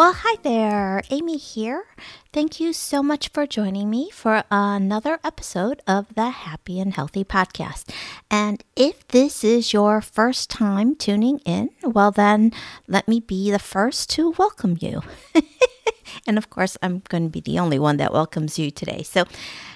Well, hi there, Amy here. Thank you so much for joining me for another episode of the Happy and Healthy Podcast. And if this is your first time tuning in, well, then let me be the first to welcome you. and of course, I'm going to be the only one that welcomes you today. So,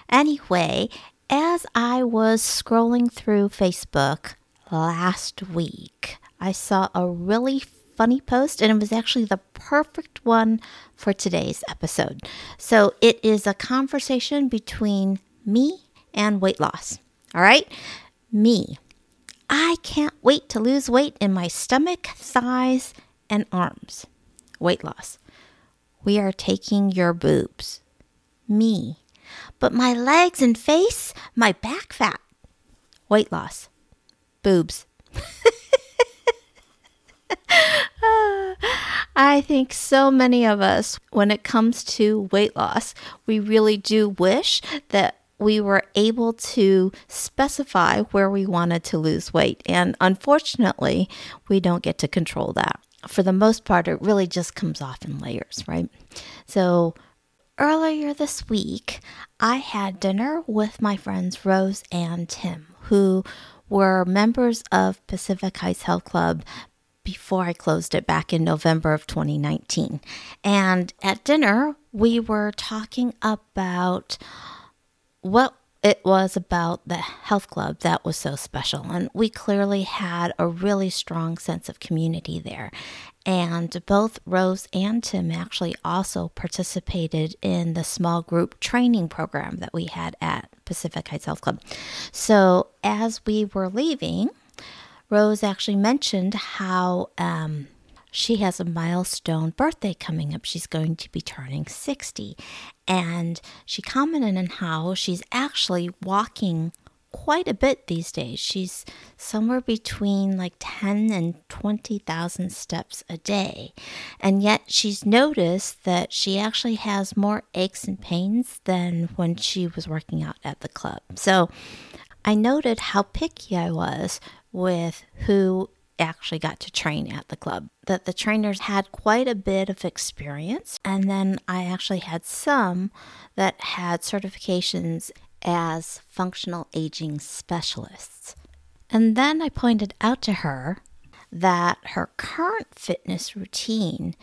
anyway, as I was scrolling through Facebook last week, I saw a really funny post, and it was actually the perfect one for today's episode. So it is a conversation between me and weight loss. All right? Me. I can't wait to lose weight in my stomach, thighs, and arms. Weight loss. We are taking your boobs. Me. But my legs and face, my back fat. Weight loss. Boobs. I think so many of us, when it comes to weight loss, we really do wish that we were able to specify where we wanted to lose weight. And unfortunately, we don't get to control that. For the most part, it really just comes off in layers, right? So, earlier this week, I had dinner with my friends Rose and Tim, who were members of Pacific Heights Health Club before I closed it back in November of 2019. And at dinner, we were talking about what it was about the health club that was so special. And we clearly had a really strong sense of community there. And both Rose and Tim actually also participated in the small group training program that we had at Pacific Heights Health Club. So as we were leaving, Rose actually mentioned how um, she has a milestone birthday coming up. She's going to be turning 60. And she commented on how she's actually walking quite a bit these days. She's somewhere between like 10 and 20,000 steps a day. And yet she's noticed that she actually has more aches and pains than when she was working out at the club. So I noted how picky I was with who actually got to train at the club. That the trainers had quite a bit of experience, and then I actually had some that had certifications as functional aging specialists. And then I pointed out to her that her current fitness routine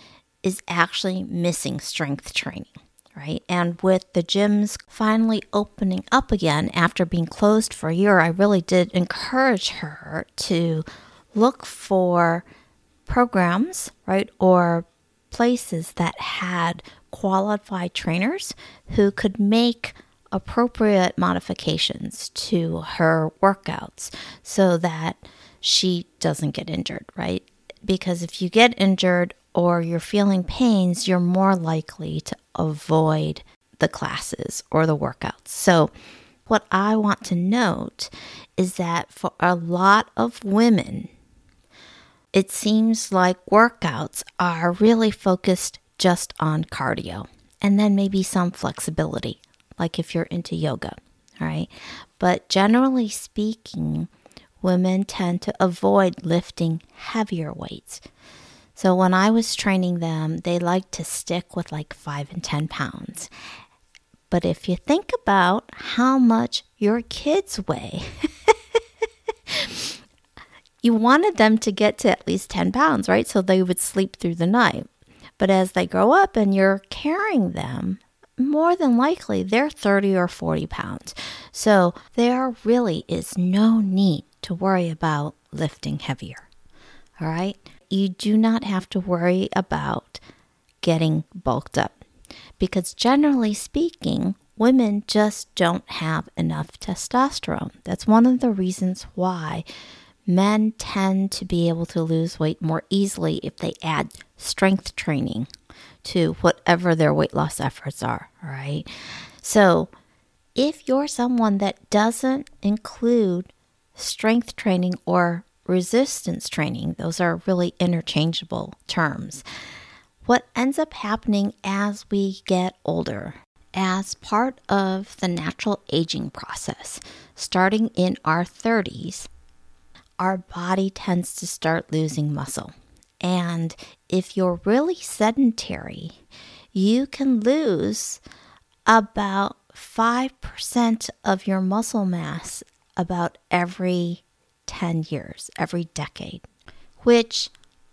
is actually missing strength training right? And with the gyms finally opening up again after being closed for a year, I really did encourage her to look for programs, right, or places that had qualified trainers who could make appropriate modifications to her workouts so that she doesn't get injured, right? Because if you get injured or you're feeling pains, you're more likely to avoid the classes or the workouts. So, what I want to note is that for a lot of women, it seems like workouts are really focused just on cardio and then maybe some flexibility, like if you're into yoga, all right? But generally speaking, women tend to avoid lifting heavier weights. So when I was training them, they liked to stick with like five and 10 pounds. But if you think about how much your kids weigh, you wanted them to get to at least 10 pounds, right? So they would sleep through the night. But as they grow up and you're carrying them, more than likely they're 30 or 40 pounds. So there really is no need to worry about lifting heavier. All right you do not have to worry about getting bulked up because generally speaking, women just don't have enough testosterone. That's one of the reasons why men tend to be able to lose weight more easily if they add strength training to whatever their weight loss efforts are, right? So, if you're someone that doesn't include strength training or resistance training, those are really interchangeable terms. What ends up happening as we get older, as part of the natural aging process, starting in our 30s, our body tends to start losing muscle. And if you're really sedentary, you can lose about 5% of your muscle mass about every 10 years, every decade, which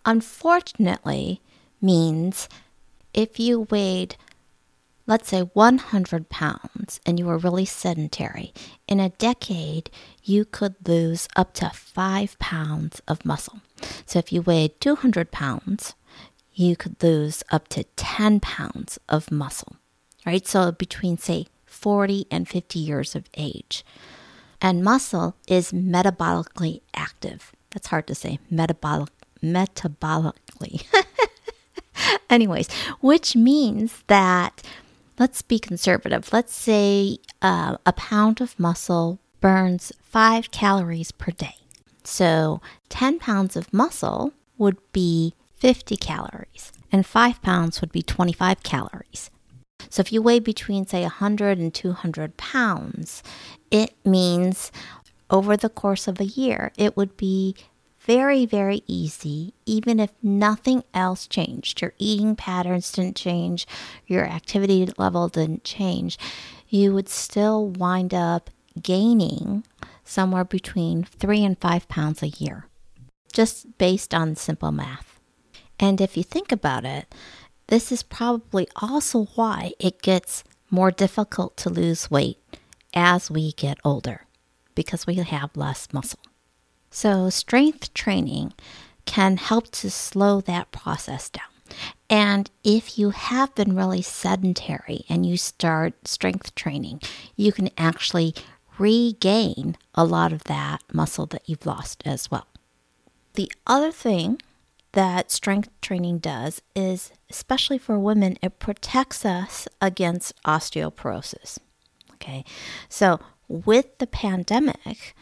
unfortunately means if you weighed, let's say, 100 pounds and you were really sedentary, in a decade, you could lose up to 5 pounds of muscle. So if you weighed 200 pounds, you could lose up to 10 pounds of muscle, right? So between, say, 40 and 50 years of age. And muscle is metabolically active. That's hard to say. Metabolic, metabolically. Anyways, which means that let's be conservative. Let's say uh, a pound of muscle burns five calories per day. So 10 pounds of muscle would be 50 calories, and five pounds would be 25 calories. So if you weigh between, say, 100 and 200 pounds, it means over the course of a year, it would be very, very easy, even if nothing else changed. Your eating patterns didn't change, your activity level didn't change. You would still wind up gaining somewhere between three and five pounds a year, just based on simple math. And if you think about it, this is probably also why it gets more difficult to lose weight as we get older because we have less muscle. So, strength training can help to slow that process down. And if you have been really sedentary and you start strength training, you can actually regain a lot of that muscle that you've lost as well. The other thing that strength training does is, especially for women, it protects us against osteoporosis. Okay, so with the pandemic,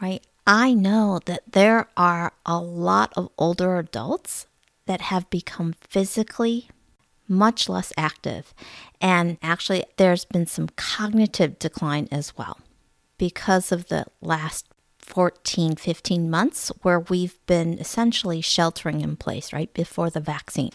right, I know that there are a lot of older adults that have become physically much less active. And actually, there's been some cognitive decline as well because of the last 14, 15 months where we've been essentially sheltering in place, right, before the vaccine.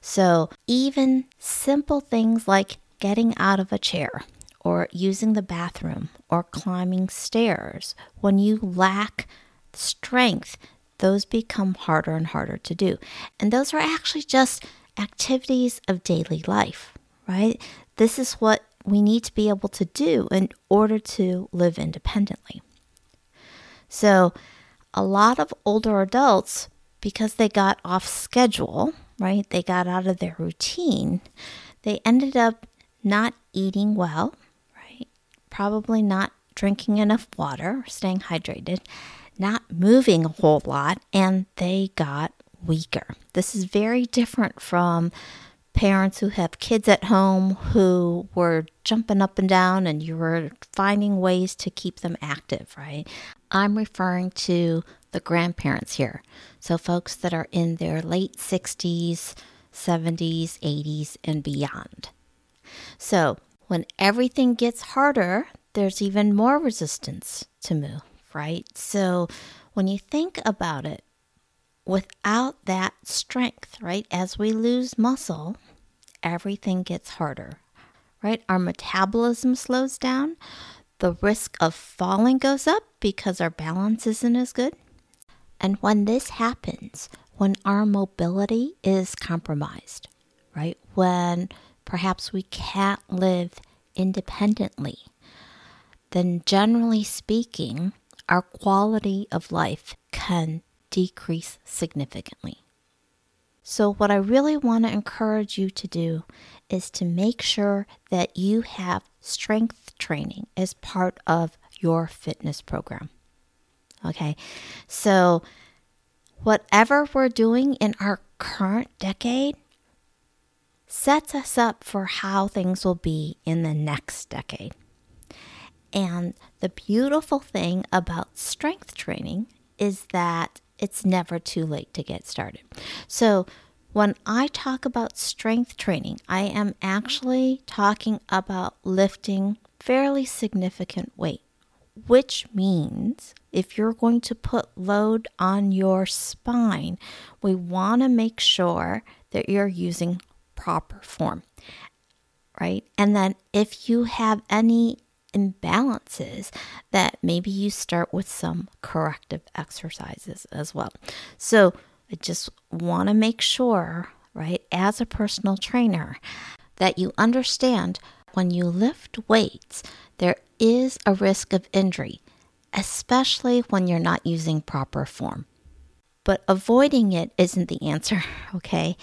So, even simple things like getting out of a chair or using the bathroom or climbing stairs, when you lack strength, those become harder and harder to do. And those are actually just activities of daily life, right? This is what we need to be able to do in order to live independently. So, a lot of older adults, because they got off schedule, right, they got out of their routine, they ended up not eating well, right, probably not drinking enough water, staying hydrated, not moving a whole lot, and they got weaker. This is very different from parents who have kids at home who were jumping up and down and you were finding ways to keep them active, right? I'm referring to the grandparents here. So, folks that are in their late 60s, 70s, 80s, and beyond. So, when everything gets harder, there's even more resistance to move, right? So, when you think about it, without that strength, right, as we lose muscle, everything gets harder, right? Our metabolism slows down. The risk of falling goes up because our balance isn't as good. And when this happens, when our mobility is compromised, right? When perhaps we can't live independently, then generally speaking, our quality of life can decrease significantly. So, what I really want to encourage you to do is to make sure that you have strength training as part of your fitness program. Okay, so whatever we're doing in our current decade sets us up for how things will be in the next decade. And the beautiful thing about strength training is that it's never too late to get started. So, when I talk about strength training, I am actually talking about lifting fairly significant weight, which means if you're going to put load on your spine, we want to make sure that you're using proper form, right? And then if you have any imbalances, that maybe you start with some corrective exercises as well. So, I just want to make sure, right, as a personal trainer, that you understand when you lift weights, there is a risk of injury, especially when you're not using proper form. But avoiding it isn't the answer, okay?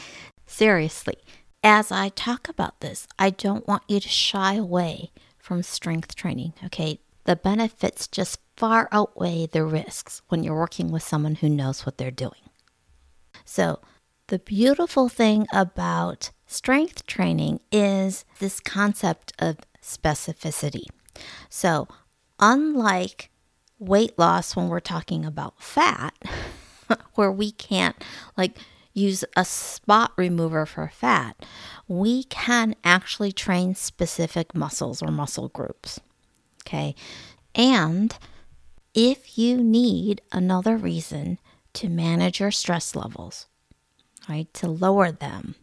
Seriously, as I talk about this, I don't want you to shy away from strength training, okay? The benefits just far outweigh the risks when you're working with someone who knows what they're doing. So, the beautiful thing about strength training is this concept of specificity. So, unlike weight loss when we're talking about fat, where we can't like use a spot remover for fat, we can actually train specific muscles or muscle groups. Okay. And if you need another reason to manage your stress levels, right, to lower them,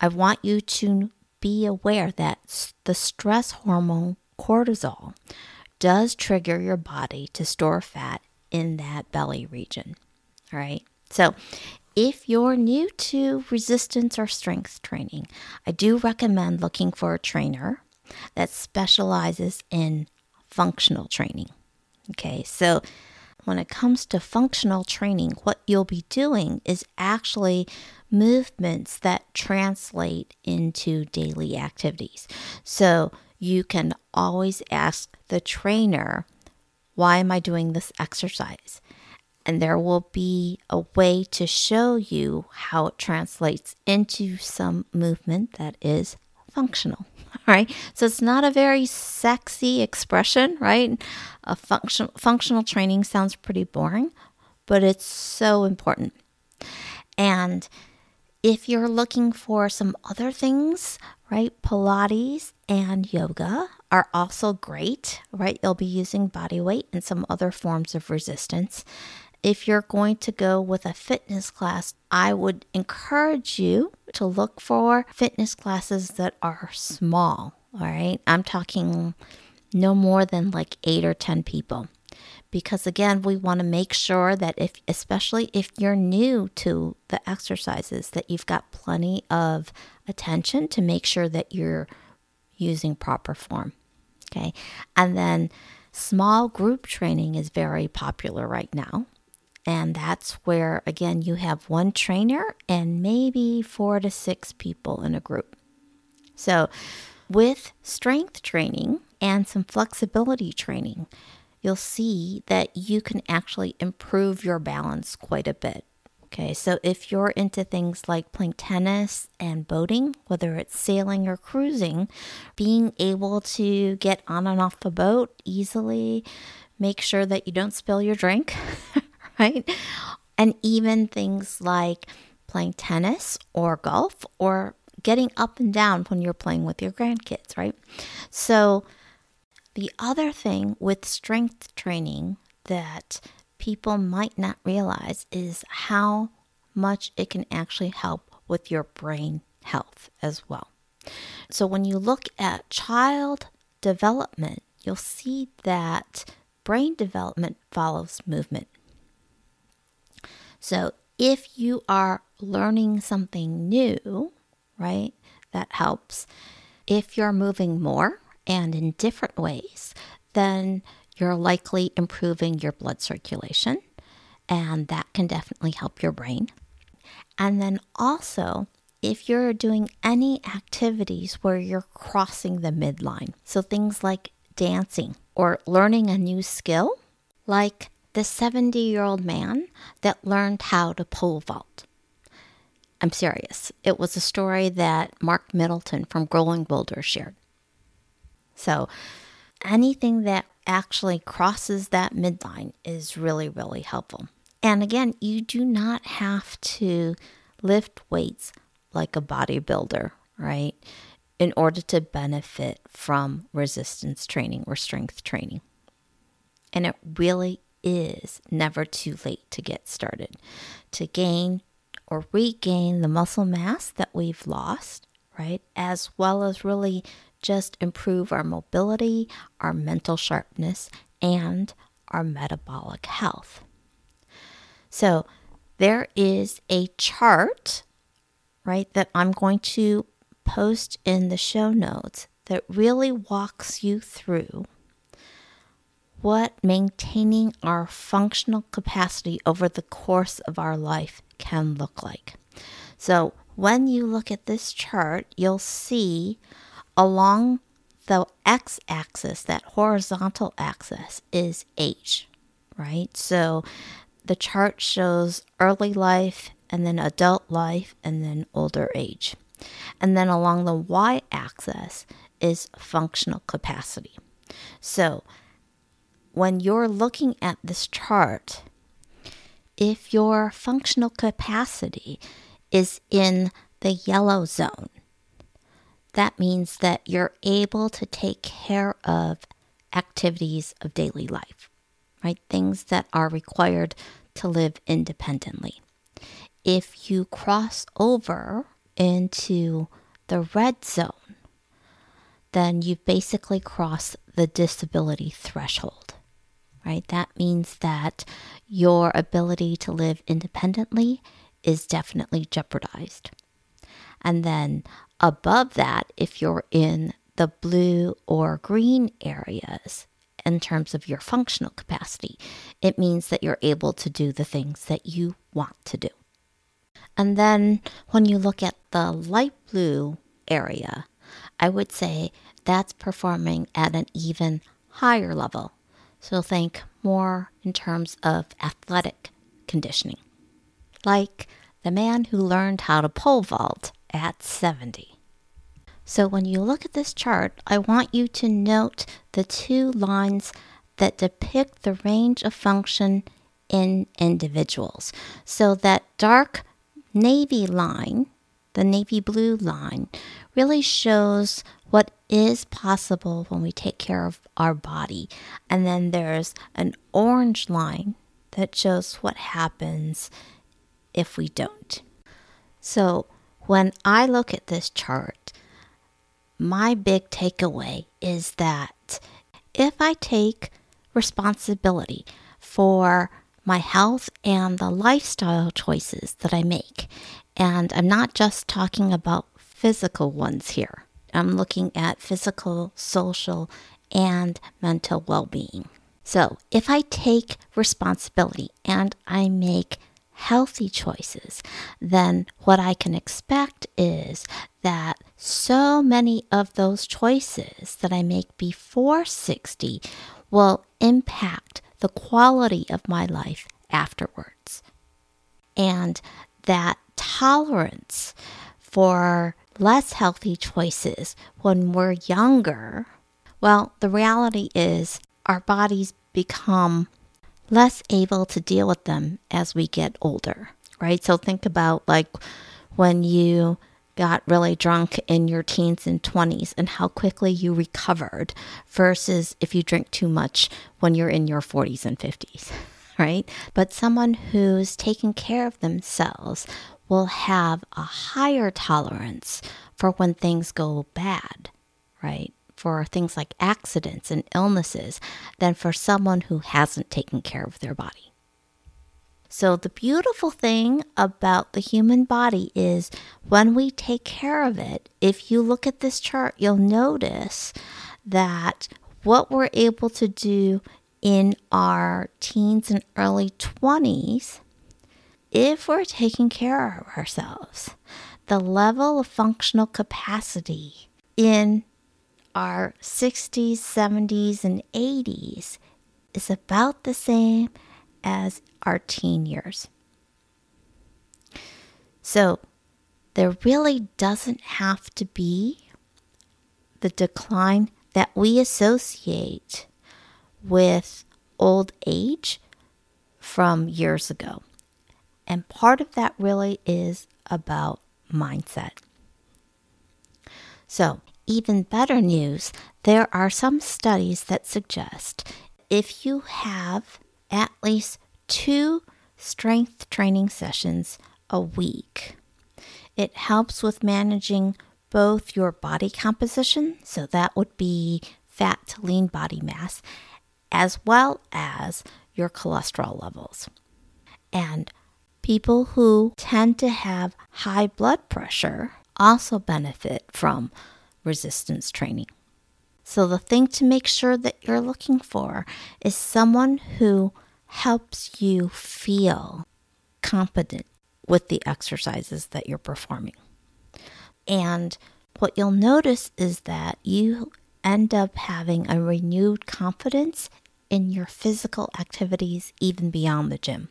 I want you to be aware that the stress hormone cortisol does trigger your body to store fat in that belly region. All right. So, if you're new to resistance or strength training, I do recommend looking for a trainer that specializes in functional training. Okay, so when it comes to functional training, what you'll be doing is actually movements that translate into daily activities. So you can always ask the trainer, Why am I doing this exercise? And there will be a way to show you how it translates into some movement that is functional. right? So it's not a very sexy expression, right? A function, functional training sounds pretty boring, but it's so important. And if you're looking for some other things, right? Pilates and yoga are also great, right? You'll be using body weight and some other forms of resistance. If you're going to go with a fitness class, I would encourage you to look for fitness classes that are small. All right. I'm talking no more than like eight or 10 people. Because again, we want to make sure that if, especially if you're new to the exercises, that you've got plenty of attention to make sure that you're using proper form. Okay. And then small group training is very popular right now. And that's where, again, you have one trainer and maybe four to six people in a group. So, with strength training and some flexibility training, you'll see that you can actually improve your balance quite a bit. Okay, so if you're into things like playing tennis and boating, whether it's sailing or cruising, being able to get on and off the boat easily, make sure that you don't spill your drink, right? And even things like playing tennis or golf or getting up and down when you're playing with your grandkids, right? So, the other thing with strength training that people might not realize is how much it can actually help with your brain health as well. So, when you look at child development, you'll see that brain development follows movement. So if you are learning something new, right, that helps. If you're moving more and in different ways, then you're likely improving your blood circulation, and that can definitely help your brain. And then also, if you're doing any activities where you're crossing the midline, so things like dancing or learning a new skill, like the 70 year old man that learned how to pole vault. I'm serious. It was a story that Mark Middleton from Growing Boulder shared. So, anything that actually crosses that midline is really, really helpful. And again, you do not have to lift weights like a bodybuilder, right? In order to benefit from resistance training or strength training. And it really is never too late to get started, to gain or regain the muscle mass that we've lost, right? As well as really just improve our mobility, our mental sharpness, and our metabolic health. So, there is a chart, right, that I'm going to post in the show notes that really walks you through what maintaining our functional capacity over the course of our life can look like. So, when you look at this chart, you'll see along the x axis, that horizontal axis, is age, right? So, the chart shows early life and then adult life and then older age. And then along the y axis is functional capacity. So, when you're looking at this chart, if your functional capacity is in the yellow zone, that means that you're able to take care of activities of daily life, right? Things that are required to live independently. If you cross over into the red zone, then you've basically crossed the disability threshold right? That means that your ability to live independently is definitely jeopardized. And then above that, if you're in the blue or green areas in terms of your functional capacity, it means that you're able to do the things that you want to do. And then when you look at the light blue area, I would say that's performing at an even higher level so think more in terms of athletic conditioning, like the man who learned how to pole vault at 70. So when you look at this chart, I want you to note the two lines that depict the range of function in individuals. So that dark navy line, the navy blue line, really shows what is possible when we take care of our body. And then there's an orange line that shows what happens if we don't. So when I look at this chart, my big takeaway is that if I take responsibility for my health and the lifestyle choices that I make, and I'm not just talking about physical ones here, I'm looking at physical, social, and mental well being. So, if I take responsibility and I make healthy choices, then what I can expect is that so many of those choices that I make before 60 will impact the quality of my life afterwards. And that tolerance for less healthy choices when we're younger, well, the reality is our bodies become less able to deal with them as we get older, right? So think about like when you got really drunk in your teens and 20s and how quickly you recovered versus if you drink too much when you're in your 40s and 50s, right? But someone who's taking care of themselves will have a higher tolerance for when things go bad, right? For things like accidents and illnesses than for someone who hasn't taken care of their body. So, the beautiful thing about the human body is when we take care of it, if you look at this chart, you'll notice that what we're able to do in our teens and early 20s if we're taking care of ourselves, the level of functional capacity in our 60s, 70s, and 80s is about the same as our teen years. So there really doesn't have to be the decline that we associate with old age from years ago. And part of that really is about mindset. So, even better news there are some studies that suggest if you have at least two strength training sessions a week, it helps with managing both your body composition, so that would be fat to lean body mass, as well as your cholesterol levels. And people who tend to have high blood pressure also benefit from resistance training. So, the thing to make sure that you're looking for is someone who helps you feel competent with the exercises that you're performing. And what you'll notice is that you end up having a renewed confidence in your physical activities, even beyond the gym.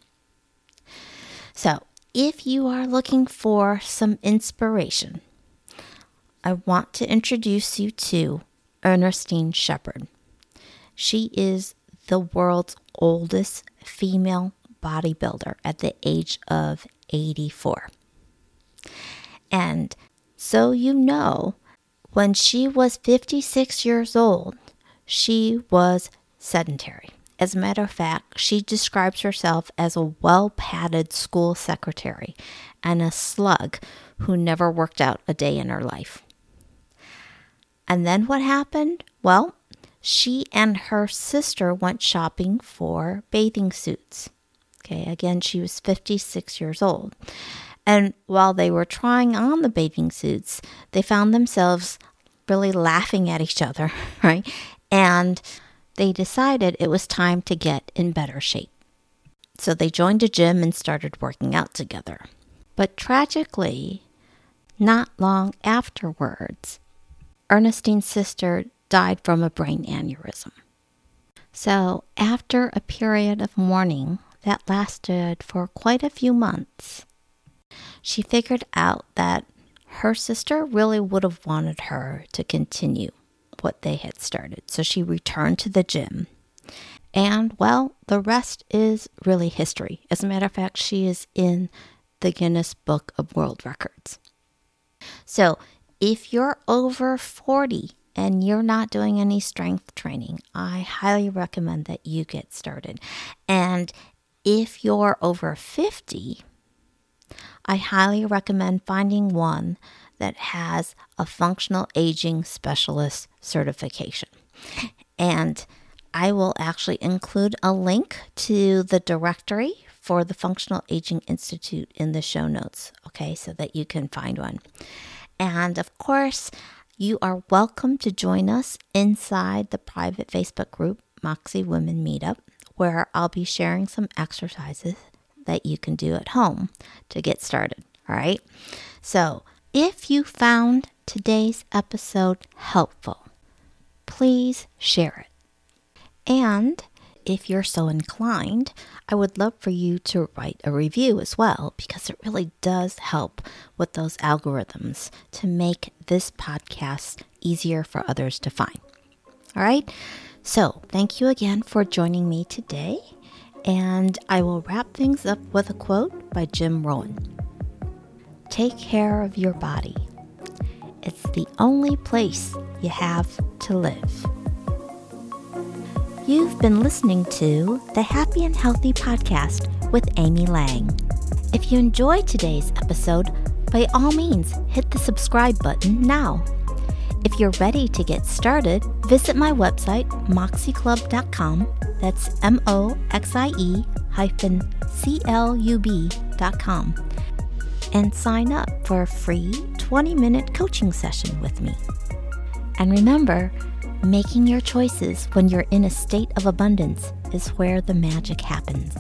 So, if you are looking for some inspiration, I want to introduce you to Ernestine Shepherd. She is the world's oldest female bodybuilder at the age of 84. And so you know, when she was 56 years old, she was sedentary. As a matter of fact, she describes herself as a well padded school secretary and a slug who never worked out a day in her life. And then what happened? Well, she and her sister went shopping for bathing suits. Okay, again, she was 56 years old. And while they were trying on the bathing suits, they found themselves really laughing at each other, right? And they decided it was time to get in better shape. So they joined a gym and started working out together. But tragically, not long afterwards, Ernestine's sister died from a brain aneurysm. So, after a period of mourning that lasted for quite a few months, she figured out that her sister really would have wanted her to continue what they had started. So she returned to the gym. And well, the rest is really history. As a matter of fact, she is in the Guinness Book of World Records. So if you're over 40 and you're not doing any strength training, I highly recommend that you get started. And if you're over 50, I highly recommend finding one that has a functional aging specialist certification. And I will actually include a link to the directory for the Functional Aging Institute in the show notes, okay, so that you can find one. And of course, you are welcome to join us inside the private Facebook group, Moxie Women Meetup, where I'll be sharing some exercises that you can do at home to get started. All right. So, if you found today's episode helpful, please share it. And if you're so inclined, I would love for you to write a review as well because it really does help with those algorithms to make this podcast easier for others to find. All right. So, thank you again for joining me today. And I will wrap things up with a quote by Jim Rohn Take care of your body, it's the only place you have to live. You've been listening to the Happy and Healthy Podcast with Amy Lang. If you enjoyed today's episode, by all means, hit the subscribe button now. If you're ready to get started, visit my website, moxieclub.com. That's M O X I E hyphen C L U B.com. And sign up for a free 20 minute coaching session with me. And remember, Making your choices when you're in a state of abundance is where the magic happens.